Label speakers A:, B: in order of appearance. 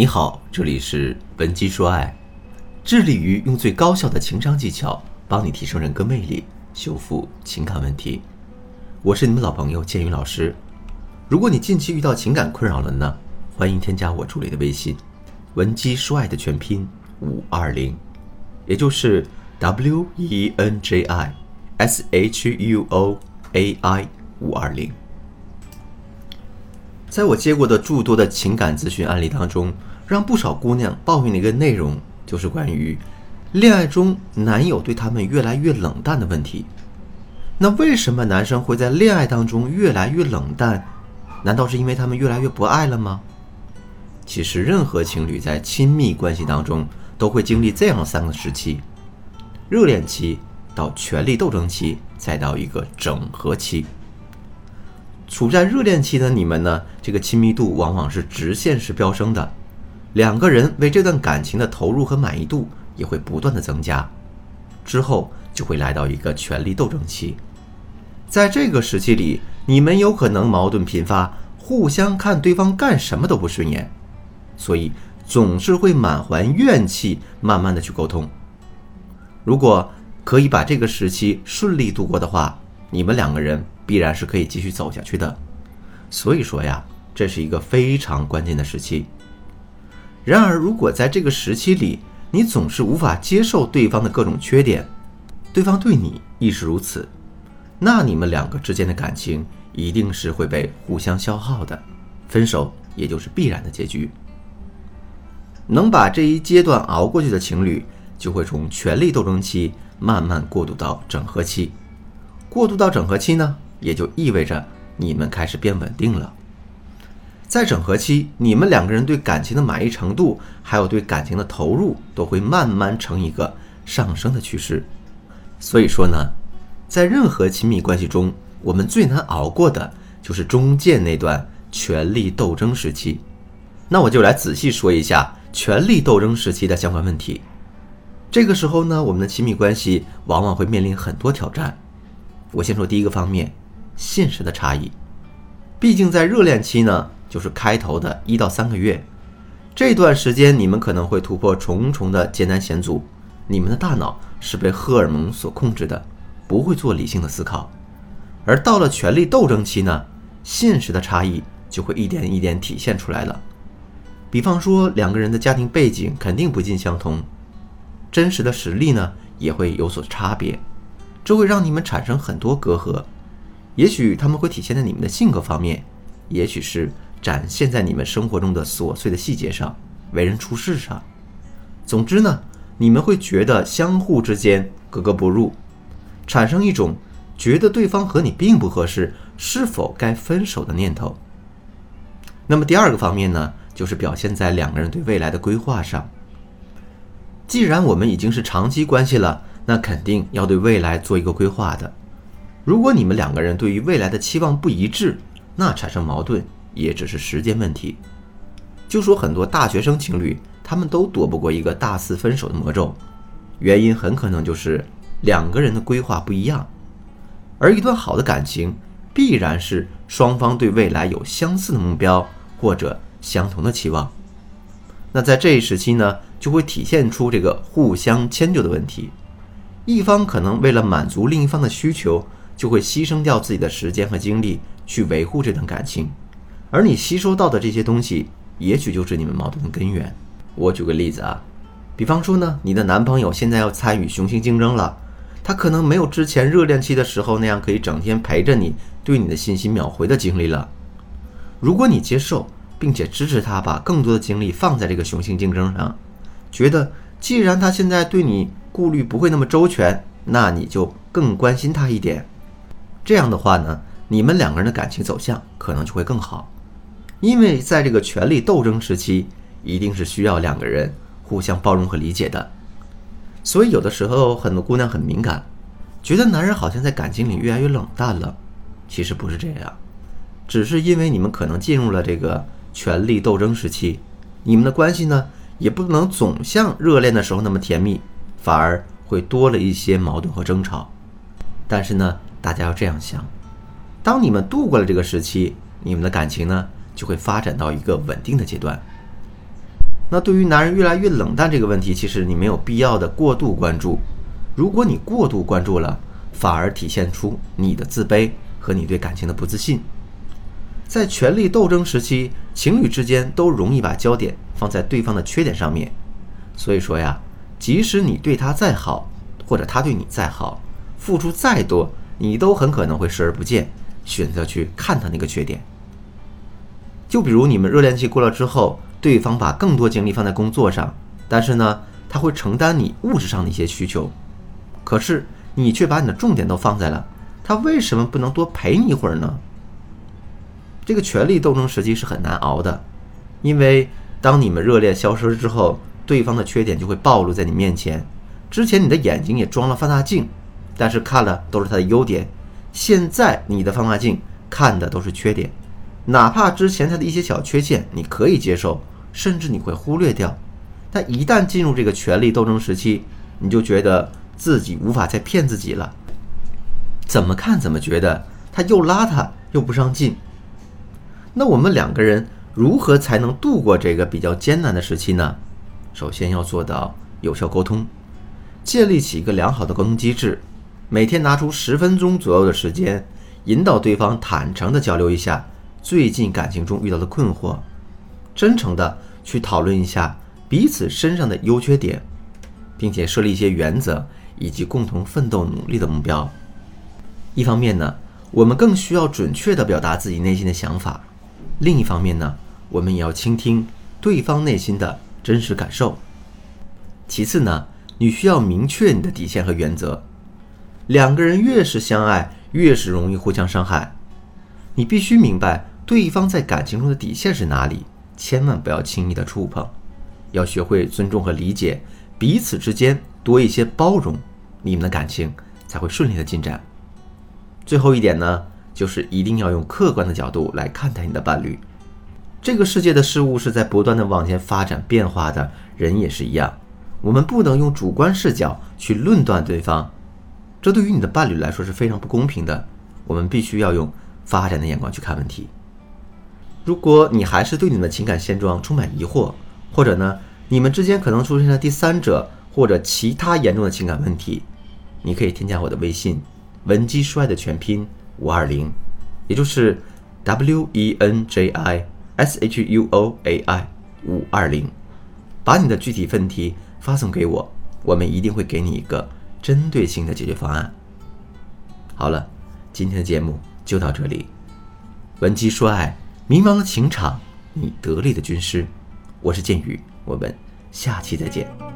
A: 你好，这里是文姬说爱，致力于用最高效的情商技巧帮你提升人格魅力，修复情感问题。我是你们老朋友建宇老师。如果你近期遇到情感困扰了呢，欢迎添加我助理的微信，文姬说爱的全拼五二零，也就是 W E N J I S H U O A I 五二零。在我接过的诸多的情感咨询案例当中，让不少姑娘抱怨的一个内容，就是关于恋爱中男友对她们越来越冷淡的问题。那为什么男生会在恋爱当中越来越冷淡？难道是因为他们越来越不爱了吗？其实，任何情侣在亲密关系当中都会经历这样三个时期：热恋期到权力斗争期，再到一个整合期。处在热恋期的你们呢，这个亲密度往往是直线式飙升的，两个人为这段感情的投入和满意度也会不断的增加，之后就会来到一个权力斗争期，在这个时期里，你们有可能矛盾频发，互相看对方干什么都不顺眼，所以总是会满怀怨气，慢慢的去沟通。如果可以把这个时期顺利度过的话，你们两个人。必然是可以继续走下去的，所以说呀，这是一个非常关键的时期。然而，如果在这个时期里，你总是无法接受对方的各种缺点，对方对你亦是如此，那你们两个之间的感情一定是会被互相消耗的，分手也就是必然的结局。能把这一阶段熬过去的情侣，就会从权力斗争期慢慢过渡到整合期，过渡到整合期呢？也就意味着你们开始变稳定了。在整合期，你们两个人对感情的满意程度，还有对感情的投入，都会慢慢呈一个上升的趋势。所以说呢，在任何亲密关系中，我们最难熬过的就是中间那段权力斗争时期。那我就来仔细说一下权力斗争时期的相关问题。这个时候呢，我们的亲密关系往往会面临很多挑战。我先说第一个方面。现实的差异，毕竟在热恋期呢，就是开头的一到三个月，这段时间你们可能会突破重重的艰难险阻，你们的大脑是被荷尔蒙所控制的，不会做理性的思考。而到了权力斗争期呢，现实的差异就会一点一点体现出来了。比方说，两个人的家庭背景肯定不尽相同，真实的实力呢也会有所差别，这会让你们产生很多隔阂。也许他们会体现在你们的性格方面，也许是展现在你们生活中的琐碎的细节上，为人处事上。总之呢，你们会觉得相互之间格格不入，产生一种觉得对方和你并不合适，是否该分手的念头。那么第二个方面呢，就是表现在两个人对未来的规划上。既然我们已经是长期关系了，那肯定要对未来做一个规划的。如果你们两个人对于未来的期望不一致，那产生矛盾也只是时间问题。就说很多大学生情侣，他们都躲不过一个大四分手的魔咒，原因很可能就是两个人的规划不一样。而一段好的感情，必然是双方对未来有相似的目标或者相同的期望。那在这一时期呢，就会体现出这个互相迁就的问题，一方可能为了满足另一方的需求。就会牺牲掉自己的时间和精力去维护这段感情，而你吸收到的这些东西，也许就是你们矛盾的根源。我举个例子啊，比方说呢，你的男朋友现在要参与雄性竞争了，他可能没有之前热恋期的时候那样可以整天陪着你，对你的信息秒回的精力了。如果你接受并且支持他把更多的精力放在这个雄性竞争上，觉得既然他现在对你顾虑不会那么周全，那你就更关心他一点。这样的话呢，你们两个人的感情走向可能就会更好，因为在这个权力斗争时期，一定是需要两个人互相包容和理解的。所以有的时候很多姑娘很敏感，觉得男人好像在感情里越来越冷淡了。其实不是这样，只是因为你们可能进入了这个权力斗争时期，你们的关系呢也不能总像热恋的时候那么甜蜜，反而会多了一些矛盾和争吵。但是呢。大家要这样想：当你们度过了这个时期，你们的感情呢就会发展到一个稳定的阶段。那对于男人越来越冷淡这个问题，其实你没有必要的过度关注。如果你过度关注了，反而体现出你的自卑和你对感情的不自信。在权力斗争时期，情侣之间都容易把焦点放在对方的缺点上面。所以说呀，即使你对他再好，或者他对你再好，付出再多，你都很可能会视而不见，选择去看他那个缺点。就比如你们热恋期过了之后。对方把更多精力放在工作上，但是呢，他会承担你物质上的一些需求，可是你却把你的重点都放在了他为什么不能多陪你一会儿呢？这个权力斗争时期是很难熬的，因为当你们热恋消失之后，对方的缺点就会暴露在你面前。之前你的眼睛也装了放大镜，但是看了都是他的优点，现在你的放大镜看的都是缺点。哪怕之前他的一些小缺陷你可以接受，甚至你会忽略掉，但一旦进入这个权力斗争时期，你就觉得自己无法再骗自己了。怎么看怎么觉得他又邋遢又不上进。那我们两个人如何才能度过这个比较艰难的时期呢？首先要做到有效沟通，建立起一个良好的沟通机制，每天拿出十分钟左右的时间，引导对方坦诚地交流一下。最近感情中遇到的困惑，真诚的去讨论一下彼此身上的优缺点，并且设立一些原则以及共同奋斗努力的目标。一方面呢，我们更需要准确的表达自己内心的想法；另一方面呢，我们也要倾听对方内心的真实感受。其次呢，你需要明确你的底线和原则。两个人越是相爱，越是容易互相伤害。你必须明白。对方在感情中的底线是哪里？千万不要轻易的触碰，要学会尊重和理解彼此之间，多一些包容，你们的感情才会顺利的进展。最后一点呢，就是一定要用客观的角度来看待你的伴侣。这个世界的事物是在不断的往前发展变化的，人也是一样，我们不能用主观视角去论断对方，这对于你的伴侣来说是非常不公平的。我们必须要用发展的眼光去看问题。如果你还是对你的情感现状充满疑惑，或者呢，你们之间可能出现了第三者或者其他严重的情感问题，你可以添加我的微信“文姬说爱”的全拼五二零，也就是 W E N J I S H U O A I 五二零，把你的具体问题发送给我，我们一定会给你一个针对性的解决方案。好了，今天的节目就到这里，文姬说爱。迷茫的情场，你得力的军师，我是剑宇，我们下期再见。